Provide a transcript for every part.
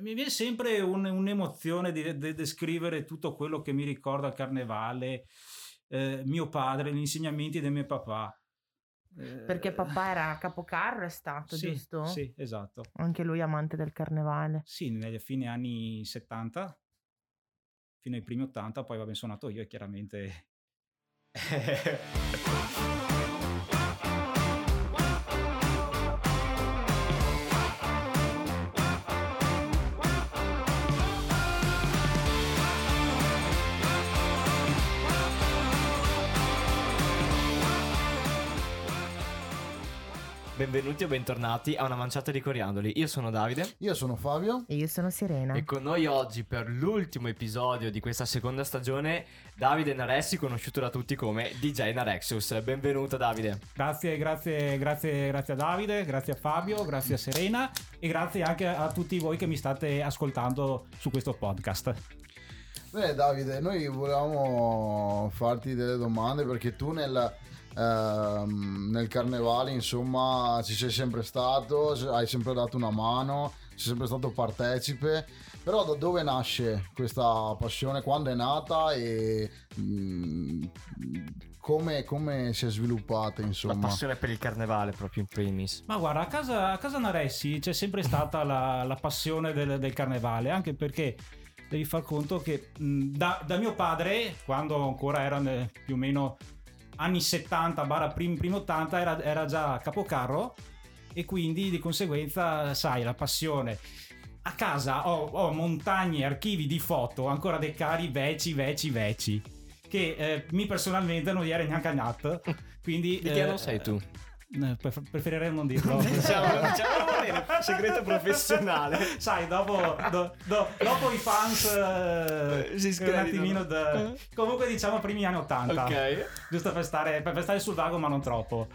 mi viene sempre un, un'emozione di, di descrivere tutto quello che mi ricorda il carnevale, eh, mio padre, gli insegnamenti del mio papà. Perché papà era capocarro, è stato, sì, giusto? Sì, esatto. Anche lui amante del carnevale. Sì, negli fine anni 70 fino ai primi 80, poi vabbè sono nato io e chiaramente... Benvenuti o bentornati a una manciata di coriandoli. Io sono Davide. Io sono Fabio. E io sono Serena. E con noi oggi, per l'ultimo episodio di questa seconda stagione, Davide Naressi, conosciuto da tutti come DJ Narexus. Benvenuto, Davide. Grazie, grazie, grazie, grazie a Davide, grazie a Fabio, grazie a Serena e grazie anche a tutti voi che mi state ascoltando su questo podcast. Beh, Davide, noi volevamo farti delle domande perché tu nel ehm, nel carnevale insomma ci sei sempre stato, hai sempre dato una mano, sei sempre stato partecipe, però da dove nasce questa passione, quando è nata e mh, mm, come, come, si è sviluppata insomma? La passione per il carnevale proprio in primis. Ma guarda, a casa, a casa Naressi c'è sempre stata la, la passione del, del carnevale, anche perché devi far conto che mh, da, da, mio padre, quando ancora era più o meno anni 70 barra primi, primi 80 era, era già capocarro e quindi di conseguenza sai la passione a casa ho, ho, montagne, archivi di foto, ancora dei cari veci, veci, veci, che eh, mi personalmente non gli era neanche a nat. Quindi, di che eh, sei tu? Eh, preferirei non dirlo. diciamo, diciamo segreto professionale. Sai, dopo, do, do, dopo i fans eh, si un attimino da... Comunque diciamo primi anni 80. Ok. Giusto per stare, per stare sul vago ma non troppo.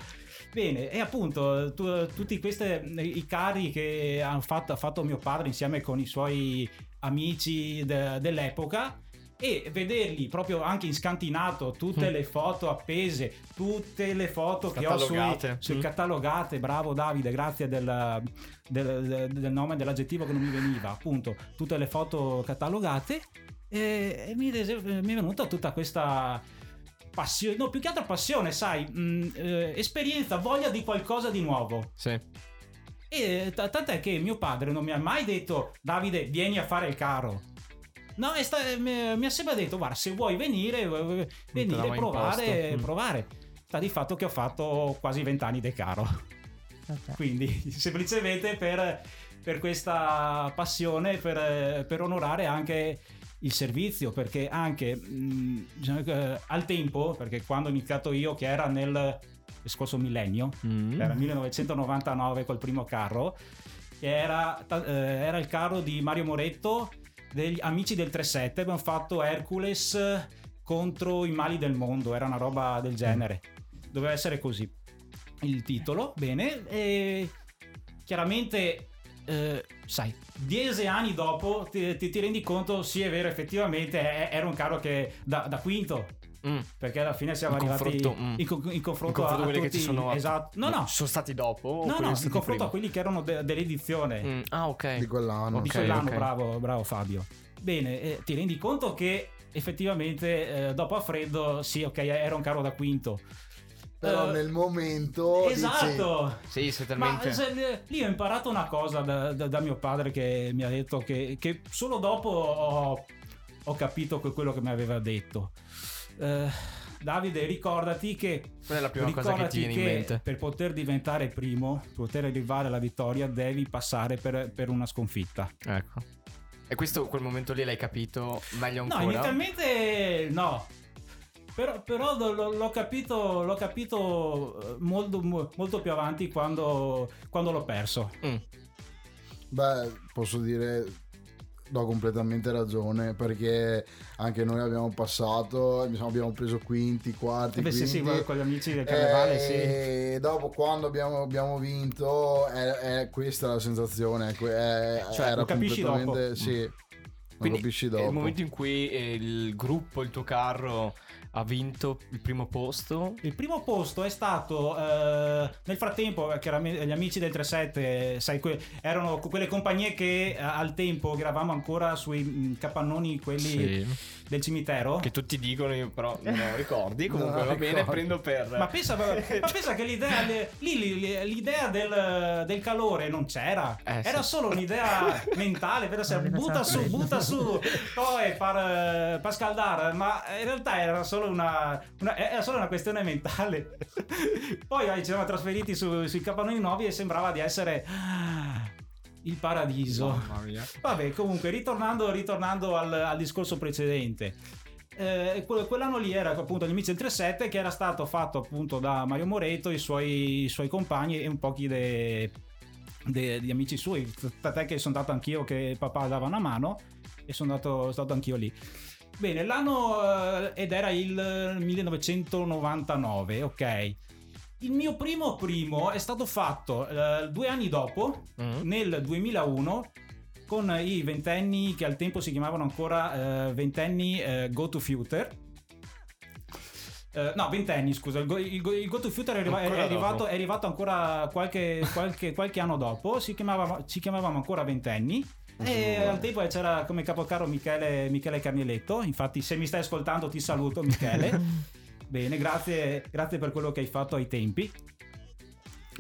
Bene, e appunto tu, tutti questi i cari che ha fatto, fatto mio padre insieme con i suoi amici de, dell'epoca e vederli proprio anche in scantinato tutte mm. le foto appese tutte le foto che ho sui, sui mm. catalogate. Bravo Davide grazie del, del, del, nome dell'aggettivo che non mi veniva. Appunto tutte le foto catalogate. E, e mi, mi, è venuta tutta questa passione no più che altro passione sai mh, mm, eh, esperienza voglia di qualcosa di nuovo. Sì. E t- tant'è che mio padre non mi ha mai detto Davide vieni a fare il caro No, sta, mi, mi, ha sempre detto, guarda, se vuoi venire, venire, provare, mm. provare. Sta di fatto che ho fatto quasi vent'anni di caro. Okay. Quindi, semplicemente per, per questa passione, per, per, onorare anche il servizio, perché anche mh, mm, al tempo, perché quando ho iniziato io, che era nel scorso millennio, mm. era 1999 col primo carro, era, eh, era il carro di Mario Moretto degli amici del 3-7 abbiamo fatto Hercules contro i mali del mondo, era una roba del genere. Doveva essere così il titolo, bene, e chiaramente eh, sai, dieci anni dopo ti, ti, ti, rendi conto, sì è vero, effettivamente era un carro che da, da quinto Mm. Perché alla fine siamo in arrivati confronto, mm. in, co- in, confronto in, confronto a, a quelli tutti, che ci sono esatto. No, no. Sono stati dopo? No, no, in confronto a quelli che erano de- dell'edizione. Mm. Ah, ok. Di quell'anno. Okay, di quell'anno, okay. bravo, bravo Fabio. Bene, eh, ti rendi conto che effettivamente eh, dopo a freddo, sì, ok, era un carro da quinto. Però uh, nel momento esatto dici... sì talmente ma se, lì ho imparato una cosa da, da, da, mio padre che mi ha detto che, che solo dopo ho, ho capito quello che mi aveva detto Uh, Davide, ricordati che. È la prima cosa che ti viene in mente? Per poter diventare primo, poter arrivare alla vittoria, devi passare per, per una sconfitta. Ecco. E questo, quel momento lì l'hai capito meglio ancora? No, inizialmente no. Però, però l'ho, capito, l'ho capito eh, molto, molto, più avanti quando, quando l'ho perso. Mm. Beh, posso dire do completamente ragione perché anche noi abbiamo passato, abbiamo preso quinti, quarti. Beh, quinti, sì, sì, con gli amici del carnevale, e sì. E dopo quando abbiamo, abbiamo vinto, è, è, questa la sensazione. È, cioè, era completamente, dopo. Sì. Quindi capisci è dopo. il momento in cui eh, il gruppo, il tuo carro ha vinto il primo posto. Il primo posto è stato eh, nel frattempo, eh, chiaramente gli amici del 37, sai, que- erano quelle compagnie che eh, al tempo gravavamo ancora sui mh, capannoni quelli del cimitero. Che tutti dicono, io però non lo ricordi. Comunque No, va bene, ricordo. prendo per. Ma pensa, ma pensa che l'idea, le- lì, l'idea del, del calore non c'era, Eh, era sì. solo un'idea mentale, per essere, butta su, butta su, poi per, per scaldare, ma in realtà era solo una, una- era solo una questione mentale. Poi eh, ci siamo trasferiti su- sui capannoni nuovi e sembrava di essere il paradiso. Vabbè, comunque, ritornando, ritornando al, al discorso precedente. eh, que- quell'anno lì era appunto gli amici del 37 che era stato fatto appunto da Mario Moreto, i suoi, i suoi compagni e un po' chi de- de- di amici suoi. Tant'è che sono andato anch'io che papà dava una mano e sono andato, stato anch'io lì. Bene, l'anno eh, ed era il 1999, ok. Il mio primo primo è stato fatto eh, due anni dopo, Mm. nel 2001 con i ventenni che al tempo si chiamavano ancora eh, ventenni eh, Go to Future. Eh, no, ventenni, scusa, il Go, il Go- il Go to Future è, arriva- è arrivato, è arrivato ancora qualche, qualche- qualche anno dopo, si chiamava- ci chiamavamo ancora ventenni. E al tempo c'era come capocarro Michele, Michele Carnieletto, infatti se mi stai ascoltando ti saluto Michele. Bene, grazie, grazie per quello che hai fatto ai tempi.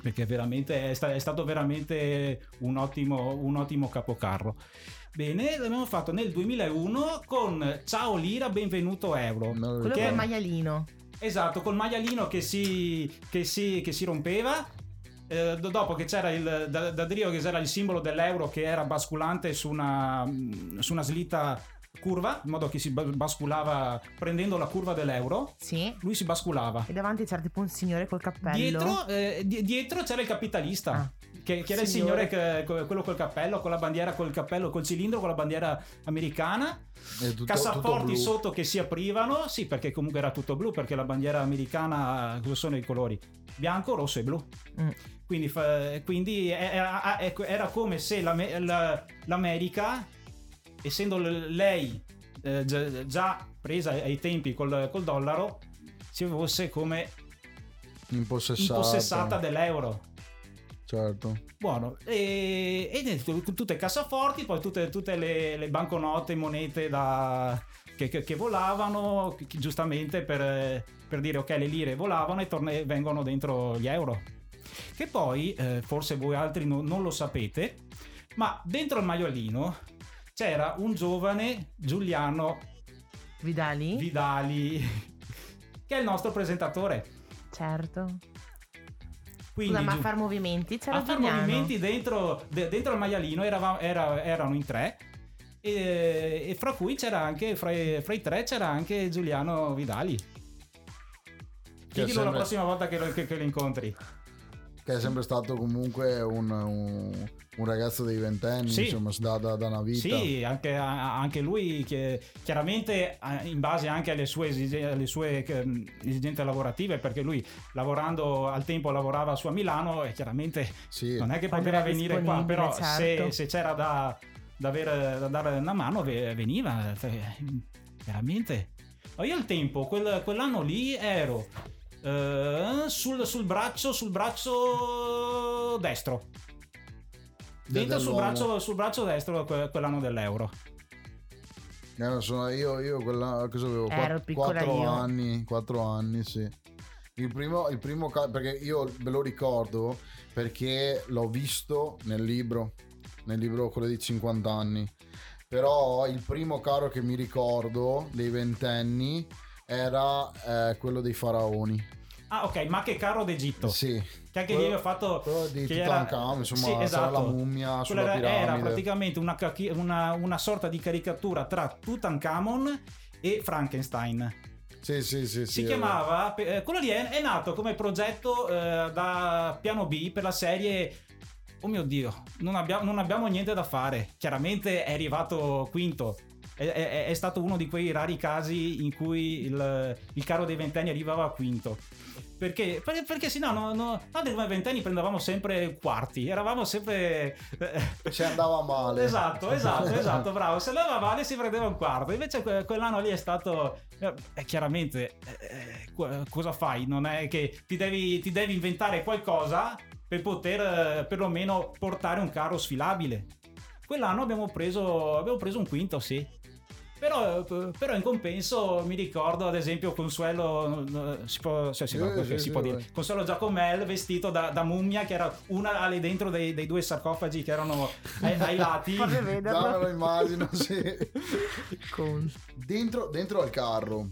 Perché veramente è, sta- è stato veramente un ottimo, un ottimo capocarro. Bene, l'abbiamo fatto nel 2001 con Ciao Lira, benvenuto Euro. Lo Quello Che- col maialino. Esatto, col maialino che si, che si, che si rompeva. Eh, do- dopo che c'era il da, da Drio che c'era il simbolo dell'euro che era basculante su una, su una slitta curva, in modo che si ba- basculava prendendo la curva dell'euro. Sì. Lui si basculava. E davanti c'era tipo un signore col cappello. Dietro, eh, di- dietro c'era il capitalista. Ah. Che, che era il Signore. signore, che- que- quello col cappello, con la bandiera, col cappello, col cilindro, con la bandiera americana. Tutto- tutto cassaforti blu. sotto che si aprivano, sì, perché comunque era tutto blu, perché la bandiera americana, cosa sono i colori? Bianco, rosso e blu. Mm. Quindi, quindi era, era- come se l'Ame- la- l'America, essendo lei eh, già, presa ai tempi col, col dollaro, si fosse come Impossessata. impossessata dell'euro. Certo. Buono, e, e tutte cassaforti, poi tutte, tutte le, le banconote, monete da, che, che- che volavano, giustamente per, per dire ok, le lire volavano e torne- vengono dentro gli euro. Che poi, eh, forse voi altri no- non lo sapete, ma dentro il maiolino c'era un giovane Giuliano Vidali? Vidali, che è il nostro presentatore. certo. Quindi, Scusa, ma a far movimenti c'era a fare Giuliano. movimenti dentro, de- dentro il maialino eravamo- era- erano in tre e, e fra cui c'era anche fra i, fra i tre c'era anche Giuliano Vidali chiedilo la prossima volta che lo, che- che lo incontri Che è sempre stato comunque un, un- un ragazzo dei ventenni, Sì. insomma, da, da- da una vita. sì anche, anche lui che chiaramente in base anche alle sue, esige- alle sue eh, esigenze lavorative perché lui lavorando al tempo lavorava su a Milano e chiaramente Sì. non è che Quando poteva venire qua, però certo. se, se c'era da, da, avere- da dare una mano ve- veniva, cioè, veramente. Ma io al tempo, quel- quell'anno lì ero eh, sul, sul braccio, sul braccio destro. Dentro sul braccio, sul braccio destro que- quell'anno dell'euro. Eh, non so, io, io quella, cosa avevo? Ero Quatt- piccola quattro io. anni, quattro anni, sì. Il primo, il primo perché io ve lo ricordo perché l'ho visto nel libro, nel libro quello di 50 anni. Però il primo carro che mi ricordo dei ventenni era eh, quello dei faraoni. Ah, ok, ma che carro d'Egitto. Sì. Che anche Quello- lì ho fatto. quello di Tutankhamon, insomma, Sì, esatto. la mummia sulla era, era piramide. praticamente una, una- una sorta di caricatura tra Tutankhamon e Frankenstein. Sì, sì, sì. Si sì, chiamava. eh, quello lì è, è nato come progetto eh, da piano B per la serie. Oh mio dio, non abbiamo, non abbiamo niente da fare. Chiaramente è arrivato quinto. È, è, è stato uno di quei rari casi in cui il, il carro dei ventenni arrivava a quinto. Perché, perché, perché sì, no, no, no, noi come ventenni prendevamo sempre quarti, eravamo sempre... Ci andava male. Esatto, esatto, esatto, bravo. Se andava male si prendeva un quarto. Invece que- quell'anno lì è stato... Eh, chiaramente, eh, cosa fai? Non è che ti devi, ti devi inventare qualcosa per poter eh, perlomeno portare un carro sfilabile. Quell'anno abbiamo preso, abbiamo preso un quinto, sì. Però, però, in compenso mi ricordo ad esempio Consuelo si può, cioè, si eh, sì, si può dire. Consuelo Giacomel vestito da, da, mummia che era una lì dentro dei, dei, due sarcofagi che erano ai, ai lati. Già me lo immagino sì. dentro, dentro al carro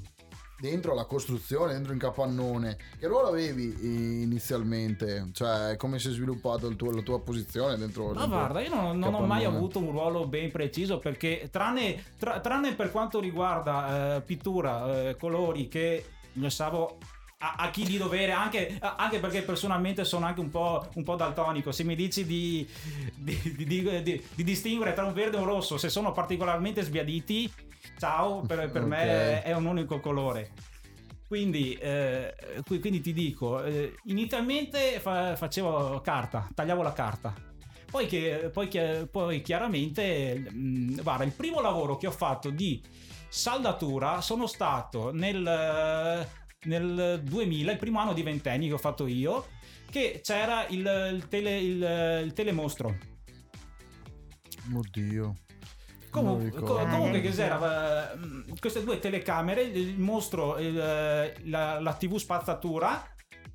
dentro la costruzione, dentro in capannone, che ruolo avevi inizialmente? Cioè, come si è sviluppato tuo, la tua posizione dentro? Ma guarda, io non, non ho mai avuto un ruolo ben preciso perché, tranne, tra, tranne per quanto riguarda eh, pittura, eh, colori, che ne stavo a, a, chi di dovere, anche, anche, perché personalmente sono anche un po', un po daltonico. Se mi dici di, di, di, di, distinguere tra un verde e un rosso, se sono particolarmente sbiaditi, ciao, per, per okay. me è un unico colore. Quindi, eh, quindi ti dico, eh, inizialmente fa, facevo carta, tagliavo la carta. Poi, che, poi, poi chiaramente, mh, mm, guarda, il primo lavoro che ho fatto di saldatura sono stato nel, nel 2000, il primo anno di ventenni che ho fatto io, che c'era il, il, tele, il, il telemostro. Oddio. Comunque, co- comunque che c'era uh, queste due telecamere, il mostro, il, la, la, TV spazzatura,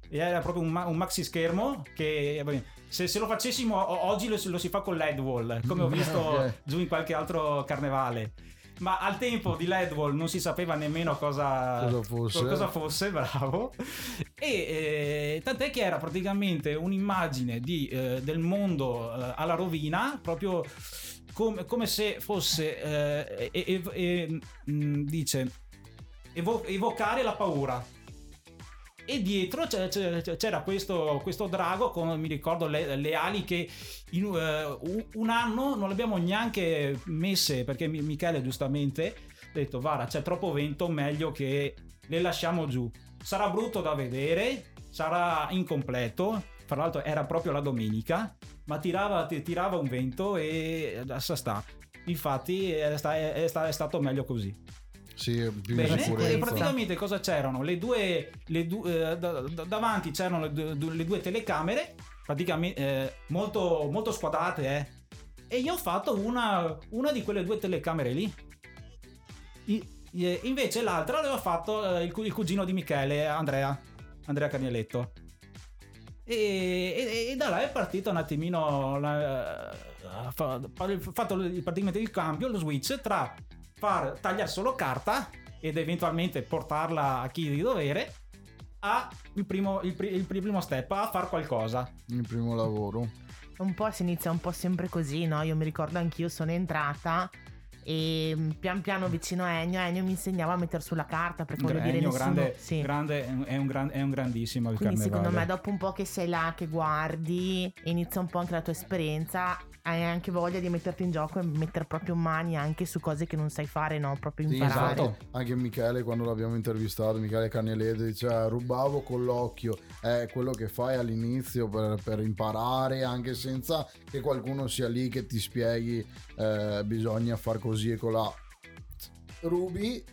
era proprio un, un maxi schermo che se, se, lo facessimo oggi lo, lo, si fa con LED wall, come ho visto giù in qualche altro carnevale. Ma al tempo di LED wall non si sapeva nemmeno cosa, cosa, fosse. cosa fosse, bravo. E eh, tant'è che era praticamente un'immagine di, eh, del mondo eh, alla rovina, proprio come, come se fosse, eh, mm, dice, evo- evocare la paura. E dietro c'era questo, questo drago con, mi ricordo, le, le ali che in uh, un anno non le abbiamo neanche messe perché Michele giustamente ha detto, Vara, c'è troppo vento, meglio che le lasciamo giù. Sarà brutto da vedere, sarà incompleto, fra l'altro era proprio la domenica ma tirava, tirava un vento e adesso sta. Infatti è, è, è, è stato meglio così. Sì, più Bene, e praticamente cosa c'erano? Le due, le due eh, da, davanti c'erano le due, le due telecamere, praticamente eh, molto, molto squadrate, eh. E io ho fatto una, una di quelle due telecamere lì. I, invece l'altra l'aveva fatto eh, il, il, cugino di Michele, Andrea, Andrea Carnieletto. E, e, e, da là è partito un attimino la, ha fatto praticamente il cambio lo switch tra far tagliare solo carta ed eventualmente portarla a chi di dovere a il primo, il, il primo step a far qualcosa. Il primo lavoro. Un po' si inizia un po' sempre così no? Io mi ricordo anch'io sono entrata e mm, pian piano vicino a Ennio Ennio mi insegnava a mettere sulla carta per poi dire nessuno grande, sì. grande, è, un gran, è un grandissimo il quindi carnevale. secondo me dopo un po' che sei là che guardi inizia un po' anche la tua esperienza hai anche voglia di metterti in gioco e mettere proprio mani anche su cose che non sai fare no proprio imparare sì, esatto. anche Michele quando l'abbiamo intervistato Michele Cagnelete diceva rubavo con l'occhio è quello che fai all'inizio per, per imparare anche senza che qualcuno sia lì che ti spieghi eh, bisogna far così e colà. Rubi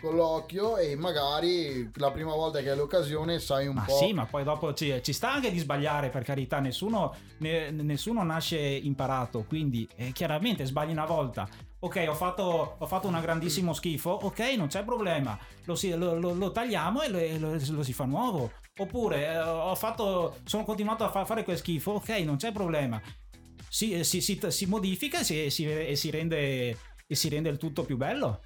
con l'occhio e magari la prima volta che hai l'occasione sai un ma po'. Sì, ma poi dopo ci, ci sta anche di sbagliare per carità, nessuno, ne, nessuno nasce imparato, quindi eh, chiaramente sbagli una volta. Ok, ho fatto, ho fatto un grandissimo schifo, ok, non c'è problema, lo, si, lo, lo, lo tagliamo e lo, lo, si fa nuovo. Oppure eh, ho fatto, sono continuato a fa, fare quel schifo, ok, non c'è problema si, si, si, si modifica e si, e si, rende, e si rende il tutto più bello.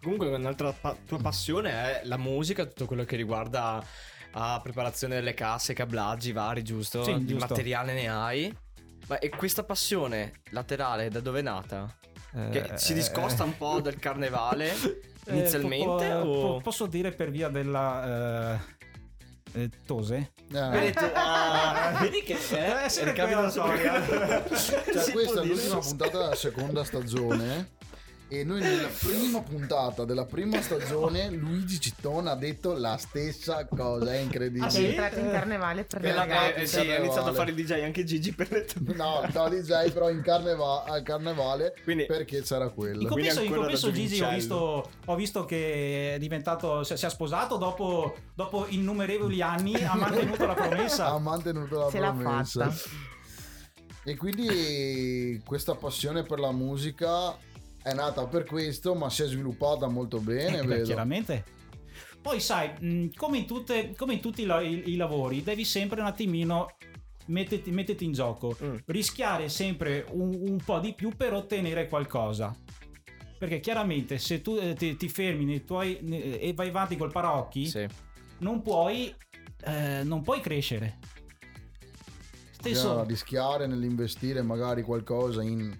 Comunque un'altra pa- tua passione è la musica, tutto quello che riguarda la preparazione delle casse, cablaggi vari, giusto? Sì, Di giusto. materiale ne hai. Ma e questa passione laterale da dove è nata? Che eh, si discosta un po' dal carnevale inizialmente? Eh, po- o... posso dire per via della... Eh eh, Tose. Vedi, ah, vedi che è, è ricambio la storia. cioè, questa è l'ultima puntata della seconda stagione e noi nella prima puntata della prima stagione Luigi Cittone ha detto la stessa cosa, è incredibile. Ah, è entrato in carnevale per le ragazze. Eh, sì, ha iniziato a fare il DJ anche Gigi per le. No, no DJ però in carneva- al carnevale Quindi, perché c'era quello. In compenso, in compenso Gigi ho visto, ho visto, che è diventato, si è sposato dopo, dopo innumerevoli anni, ha mantenuto la promessa. Ha mantenuto la Se promessa. l'ha fatta. E quindi questa passione per la musica è nata per questo, ma si è sviluppata molto bene. Eh, beh, chiaramente. Poi sai, come in, tutte, come in tutti i, i, lavori, devi sempre un attimino metterti, metterti in gioco, mm. rischiare sempre un, un, po' di più per ottenere qualcosa. Perché chiaramente se tu eh, ti, ti, fermi nei tuoi, e vai avanti col parocchi, sì. non, puoi, eh, non puoi crescere. Stesso... Yeah, rischiare nell'investire magari qualcosa in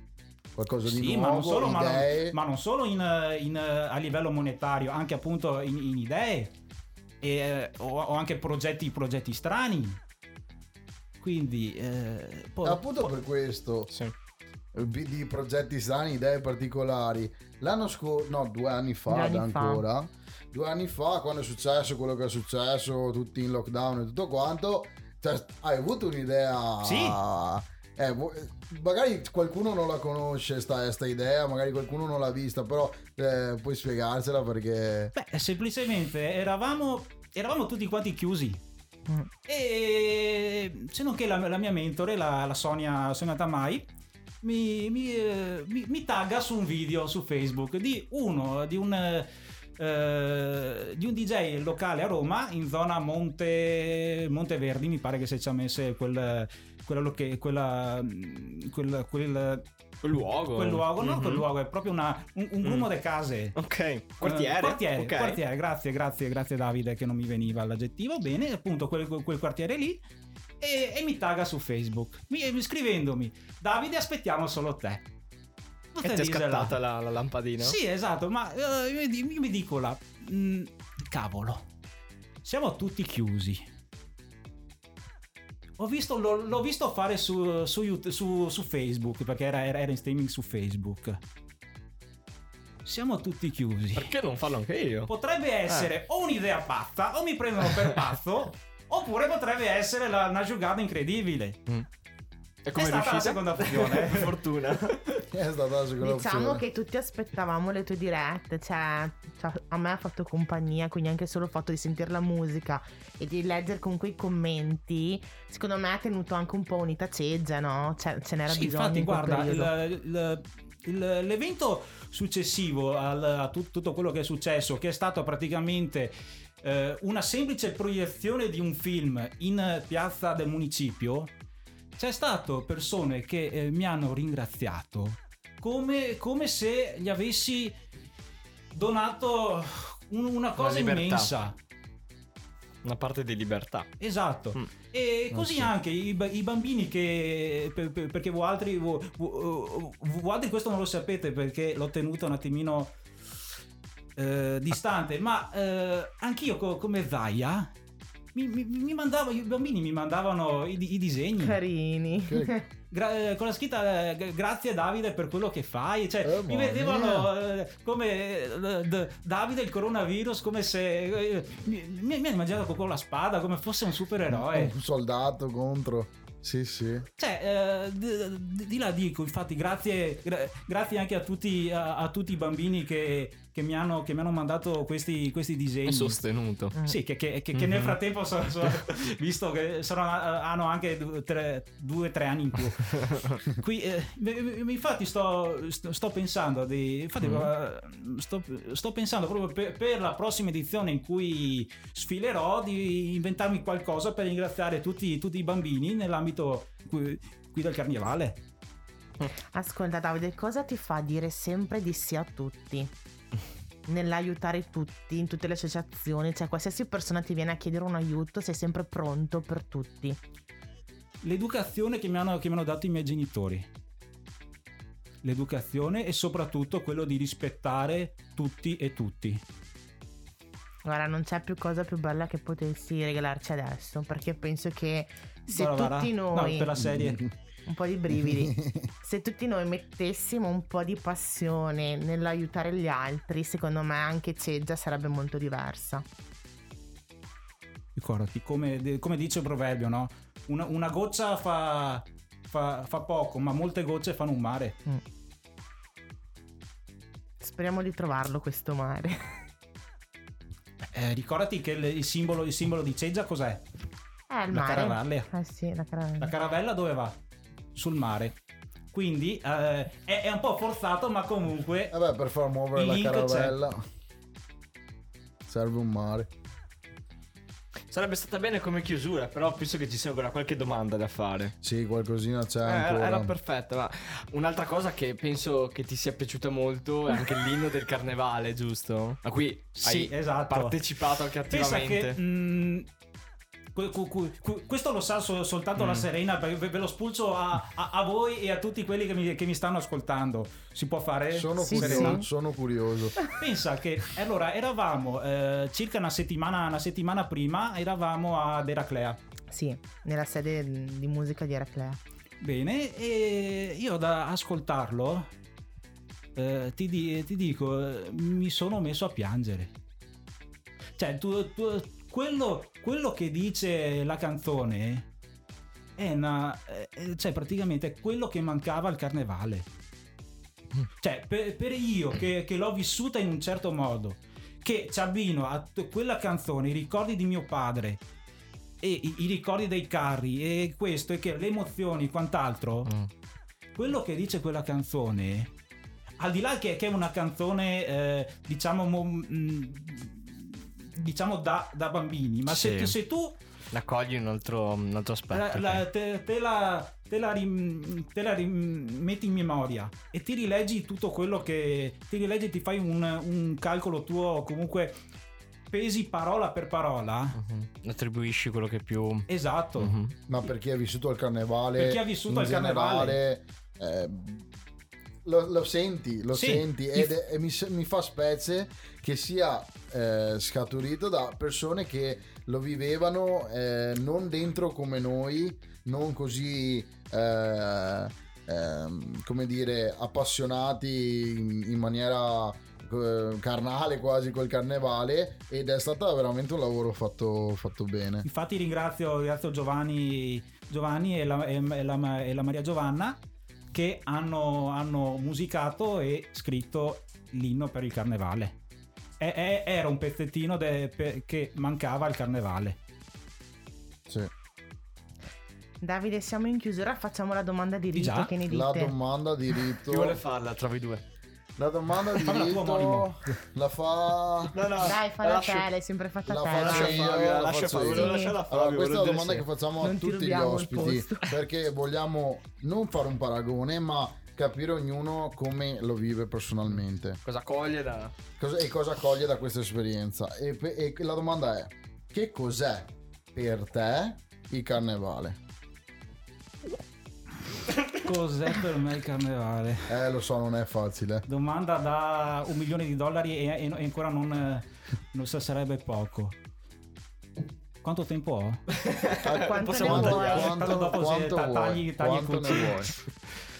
qualcosa di sì, nuovo, ma non solo, idee. Ma non, ma non solo in, in, a livello monetario, anche appunto in, in idee e, o, o, anche progetti, progetti strani. Quindi, eh, poi, appunto poi... per questo. Sì. Di progetti strani, idee particolari. L'anno scorso, no, due anni fa, due anni ancora. Fa. Due anni fa, quando è successo quello che è successo, tutti in lockdown e tutto quanto, cioè, hai avuto un'idea sì. Eh, magari qualcuno non la conosce sta, sta, idea, magari qualcuno non l'ha vista, però eh, puoi spiegarsela perché... Beh, semplicemente eravamo, eravamo tutti quanti chiusi. Mm. E se non che la, la mia mentore, la, la Sonia, Sonia Tamai, mi, mi, eh, mi, mi, tagga su un video su Facebook di uno, di un... Uh, di un DJ locale a Roma in zona Monte, Monteverdi mi pare che si sia messo quel, quella, quella, mm, quella, quel, quel luogo. Quel luogo, no, mm-hmm. quel luogo è proprio una, un, un grumo mm. di case. Ok, quartiere. Uh, quartiere, okay. quartiere, grazie, grazie, grazie Davide che non mi veniva l'aggettivo. Bene, appunto quel, quel quartiere lì. E, e, mi tagga su Facebook, mi, scrivendomi, Davide aspettiamo solo te. E ti è scattata la, la, lampadina? Sì, esatto, ma uh, io, io mi dico là, mh, cavolo, siamo tutti chiusi ho visto, l'ho, l'ho visto fare su, su, su, su Facebook perché era, era, in streaming su Facebook. Siamo tutti chiusi. Perché non farlo anche io? Potrebbe essere eh. o un'idea pazza o mi prendono per pazzo oppure potrebbe essere la, una giocata incredibile. Mm. E come è stata la seconda opzione. Fortuna. è stata la seconda diciamo opzione. che tutti aspettavamo le tue dirette, cioè, cioè, a me ha fatto compagnia, quindi anche solo il fatto di sentire la musica e di leggere comunque i commenti, secondo me ha tenuto anche un po' unita ceggia, no? Cioè, ce n'era sì, bisogno. Infatti, guarda, il, il, il, l'evento successivo al, a tut, tutto quello che è successo, che è stato praticamente eh, una semplice proiezione di un film in piazza del municipio c'è stato persone che eh, mi hanno ringraziato come, come, se gli avessi donato un, una cosa immensa. Una parte di libertà. Esatto. Mm. E così so. anche i, i, bambini che... Per, per, perché voi altri, voi, voi altri questo non lo sapete perché l'ho tenuto un attimino eh, distante, ma eh, anch'io co- come Zaya mi, mi, mi mandavo, i bambini mi mandavano i, i disegni. Carini. Gra- eh, con la scritta eh, grazie Davide per quello che fai. Cioè, oh, mi vedevano eh, come eh, d- Davide il coronavirus, come se eh, mi, mi, mi hanno immaginato con la spada, come fosse un supereroe. Un soldato contro. Sì, sì. Cioè, eh, di, di, là dico, infatti, grazie, gra- grazie anche a tutti, a, a tutti i bambini che, che, mi hanno, che, mi hanno, mandato questi, questi disegni. E sostenuto. Mm. Sì, che, che mm-hmm. nel frattempo, so, so, visto che sono, hanno anche due o tre anni in più. Qui, eh, infatti, sto, sto, pensando di. Infatti, mm. sto, sto, pensando proprio per, per, la prossima edizione in cui sfilerò di inventarmi qualcosa per ringraziare tutti, tutti i bambini nell'ambito ambito qui, qui del carnevale. Ascolta Davide, cosa ti fa dire sempre di sì a tutti? Nell'aiutare tutti, in tutte le associazioni, cioè qualsiasi persona ti viene a chiedere un aiuto, sei sempre pronto per tutti. L'educazione che mi hanno, che mi hanno dato i miei genitori. L'educazione e soprattutto quello di rispettare tutti e tutti. Guarda, non c'è più cosa più bella che potessi regalarci adesso, perché penso che se Guarda, tutti noi... No, per la serie. un po' di brividi. Se tutti noi mettessimo un po' di passione nell'aiutare gli altri, secondo me anche Ceggia sarebbe molto diversa. Ricordati, come, come dice il proverbio, no? Una, una goccia fa, fa, fa poco, ma molte gocce fanno un mare. Mm. Speriamo di trovarlo questo mare. Eh, ricordati che il, il simbolo, il simbolo di Ceggia cos'è? Eh, il La mare. caravella. Eh sì, la caravella. La caravella dove va? Sul mare. Quindi eh, è, è un po' forzato, ma comunque Vabbè, per far muovere la link c'è. caravella serve un mare. Sarebbe stata bene come chiusura, però penso che ci sia ancora qualche domanda da fare. Sì, qualcosina c'è Eh, era, ancora. era perfetta. Ma un'altra cosa che penso che ti sia piaciuta molto è anche l'inno del carnevale, giusto? A cui Sì, hai esatto. partecipato anche pensa attivamente. che mh, questo lo sa so- soltanto la Mm. Serena, perché ve, ve lo spulcio a, a- a voi e a tutti quelli che mi, che mi stanno ascoltando. Si può fare? Sono, Sì, curioso, sì. sono curioso. Pensa che allora eravamo eh, circa una settimana, una settimana prima, eravamo ad Eraclea. Sì, nella sede di musica di Eraclea. Bene, e io da ascoltarlo eh, ti, di- ti dico, eh, mi sono messo a piangere. Cioè, tu- tu- quello, quello che dice la canzone è una, eh, cioè praticamente quello che mancava al carnevale. Cioè, per, per io che, che l'ho vissuta in un certo modo, che ci abbino a quella canzone, i ricordi di mio padre e i, i ricordi dei carri e questo e che le emozioni, quant'altro, Mm. quello che dice quella canzone, al di là che, che è una canzone, eh, diciamo, mo- mh, diciamo da, da bambini, ma se, Sì. se tu La cogli un altro, un altro aspetto. la- la- te, te la, te la rim- te la rim- metti in memoria e ti rileggi tutto quello che ti rileggi, ti fai un, un calcolo tuo, comunque pesi parola per parola. Mhm. Attribuisci quello che più. Esatto. Mhm. Ma per chi ha vissuto il carnevale, Per chi ha vissuto il carnevale. eh, lo, lo senti, lo Sì. senti ed è- e mi, mi fa specie che sia eh, scaturito da persone che lo vivevano eh, non dentro come noi, non così eh, ehm, come dire appassionati in, in maniera eh, carnale quasi col carnevale ed è stato veramente un lavoro fatto, fatto bene. Infatti ringrazio, ringrazio Giovanni, Giovanni e, la, e- la- e la Maria Giovanna che hanno, hanno musicato e scritto l'inno per il carnevale. E- e- era un pezzettino de- pe- che mancava al carnevale. Sì. Davide, siamo in chiusura, facciamo la domanda di rito, già? che ne La dite? domanda di rito. Chi vuole farla? Trovi due. La domanda di Fammi la tua, rito la fa. No, no. Dai, falla te, l'hai sempre fatta La te. faccio lascia io, Fabio, la lascia faccio Fabio, Fabio, Allora, questa è la domanda che facciamo Non a ti tutti gli ospiti perché vogliamo non fare un paragone, ma capire ognuno come lo vive personalmente Cosa coglie da. Cosa- e cosa coglie da questa esperienza. E, e la domanda è: che cos'è per te il carnevale? Cos'è per me il carnevale? Eh, lo so, non è facile. Domanda da un milione di dollari e, e- e ancora non, non sa- sarebbe poco. Quanto tempo ho? Quanto Possiamo andare via. Tanto dopo si- ta- vuoi? tagli- tagli Quanto ne vuoi?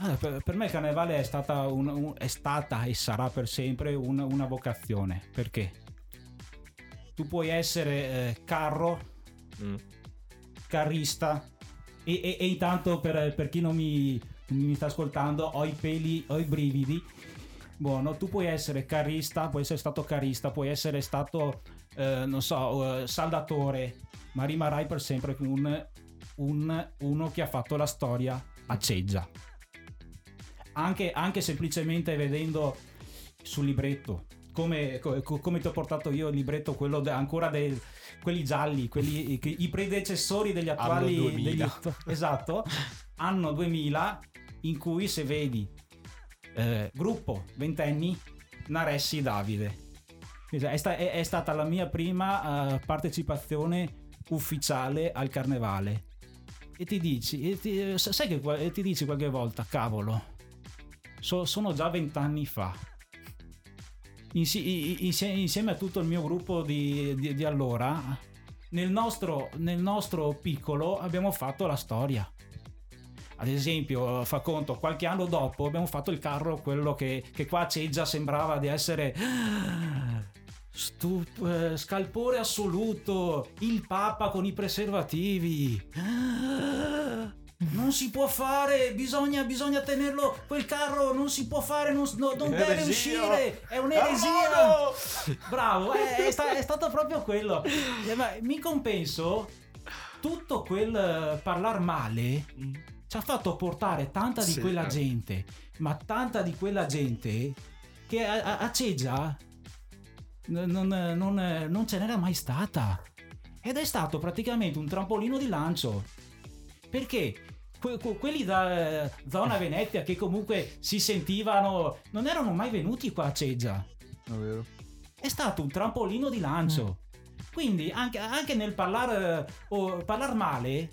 Ah, per, per me il carnevale è stata, un- un- è stata e sarà per sempre un- una vocazione. Perché? Tu puoi essere eh, carro, Mm. carrista e, e- e intanto per, per chi non mi, mi sta ascoltando ho i peli, ho i brividi. Buono, tu puoi essere carrista, puoi essere stato carrista, puoi essere stato, eh, non so, eh, saldatore, ma rimarrai per sempre un, un- uno che ha fatto la storia a Ceggia. Anche, anche semplicemente vedendo sul libretto, come, co- co- come ti ho portato io il libretto, quello de- ancora dei quelli gialli, quelli, i predecessori degli attuali Anno 2000. degli esatto, anno 2000 in cui se vedi eh, gruppo ventenni Naressi Davide. È, è- è stata la mia prima eh, partecipazione ufficiale al carnevale. E ti dici, e ti, eh, sai che e ti dici qualche volta, cavolo, so- sono già vent'anni fa. insieme a tutto il mio gruppo di, di, di allora, nel nostro, nel nostro piccolo abbiamo fatto la storia. Ad esempio, fa conto, qualche anno dopo abbiamo fatto il carro, quello che, che qua Ceggia sembrava di essere Stup- eh, scalpore assoluto, il Papa con i preservativi. Non si può fare, bisogna, bisogna tenerlo. Quel carro non si può fare, non, no, non deve uscire. È un'eresia. Bravo, è, è, sta, è, stato proprio quello. Eh, mi compenso tutto quel uh, parlare male ci ha fatto portare tanta di sì, quella eh. gente, ma tanta di quella gente che a, a, a Ceggia non, non, non ce n'era mai stata. Ed è stato praticamente un trampolino di lancio. Perché que- que- quelli da eh, zona Venezia che comunque si sentivano non erano mai venuti qua a Ceggia. È vero. È stato un trampolino di lancio. Mm. Quindi anche, anche nel parlare oh, parlar male,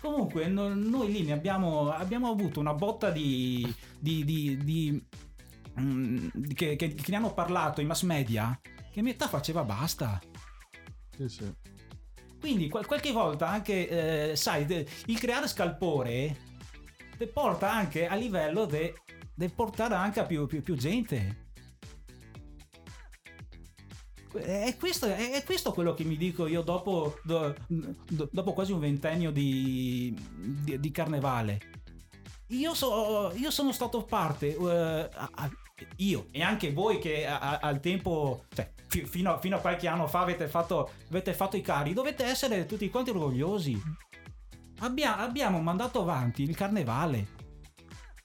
comunque no, noi lì ne abbiamo, abbiamo avuto una botta di, di, di, di mm, che, che, che ne hanno parlato i mass media che metà faceva basta. Sì, sì. Quindi qual- qualche volta anche, eh, sai, de- il creare scalpore te porta anche a livello di portare anche a più, più, più gente. È questo, è questo, quello che mi dico io dopo, do, do, dopo quasi un ventennio di, di, di carnevale. Io, so, io, sono stato parte, uh, a, io e anche voi che a, a, al tempo, cioè, f- fino, fino, a qualche anno fa avete fatto, avete fatto i carri, dovete essere tutti quanti orgogliosi. Abbia, abbiamo mandato avanti il carnevale.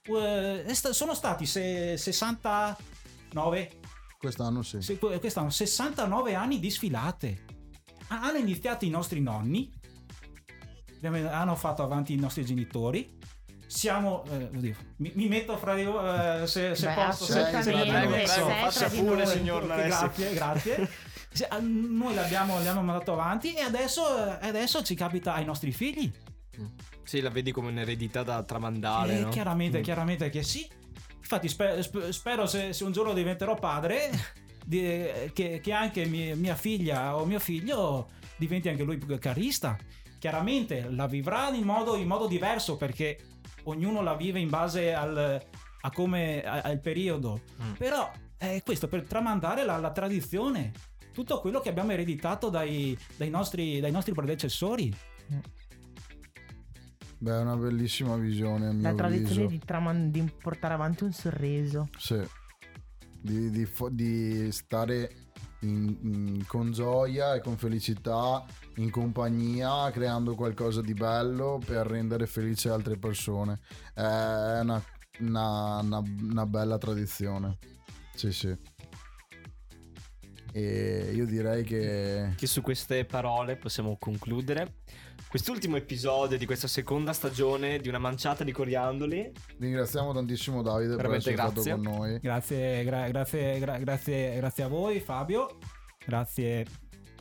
Uh, st- sono stati se- 69 quest'anno sì. Se- quest'anno 69 anni di sfilate. hanno iniziato i nostri nonni, hanno fatto avanti i nostri genitori siamo eh, oddio, mi, mi, metto fra di voi eh, se, se Beh, posso se, se, prego, prego, faccia pure signor grazie grazie. Noi l'abbiamo, l'abbiamo mandato avanti e adesso, eh, adesso ci capita ai nostri figli. Mm. sì la vedi come un'eredità da tramandare eh, no? chiaramente mm. chiaramente che sì. Infatti sper, spero se, se, un giorno diventerò padre di, che, che, anche mia, mia figlia o mio figlio diventi anche lui carista. Chiaramente la vivrà in modo, in modo diverso perché ognuno la vive in base al, a come, a, al periodo. Mm. Però è questo per tramandare la, la, tradizione, tutto quello che abbiamo ereditato dai, dai, nostri, dai nostri predecessori. Beh, è una bellissima visione. La tradizione di, traman- di, portare avanti un sorriso. Sì, di, di, di stare in, in, con gioia e con felicità in compagnia creando qualcosa di bello per rendere felice altre persone. È una, una, una, una bella tradizione. Sì sì. E io direi che... che su queste parole possiamo concludere quest'ultimo episodio di questa seconda stagione di una manciata di coriandoli. Ringraziamo tantissimo Davide Veramente per essere grazie. stato con noi. Grazie, gra- grazie, gra- grazie, grazie a voi Fabio, grazie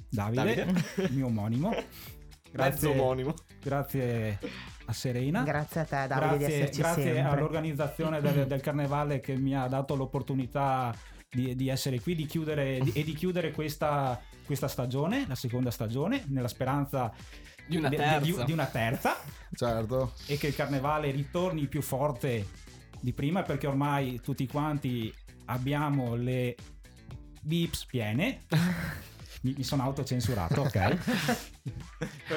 Davide, Davide. il mio omonimo. Grazie, Mezzo omonimo. Grazie a Serena. Grazie a te Davide grazie, grazie sempre. all'organizzazione del, del, carnevale che mi ha dato l'opportunità di, di essere qui di chiudere, di, e di chiudere questa, questa stagione, la seconda stagione, nella speranza di una terza. Di, di, una terza. certo. E che il carnevale ritorni più forte di prima perché ormai tutti quanti abbiamo le bips piene. mi, mi, sono autocensurato, ok?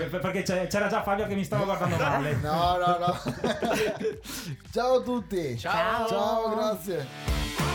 perché c'era già Fabio che mi stava guardando male. No, no, no. Ciao a tutti. Ciao. Ciao, grazie.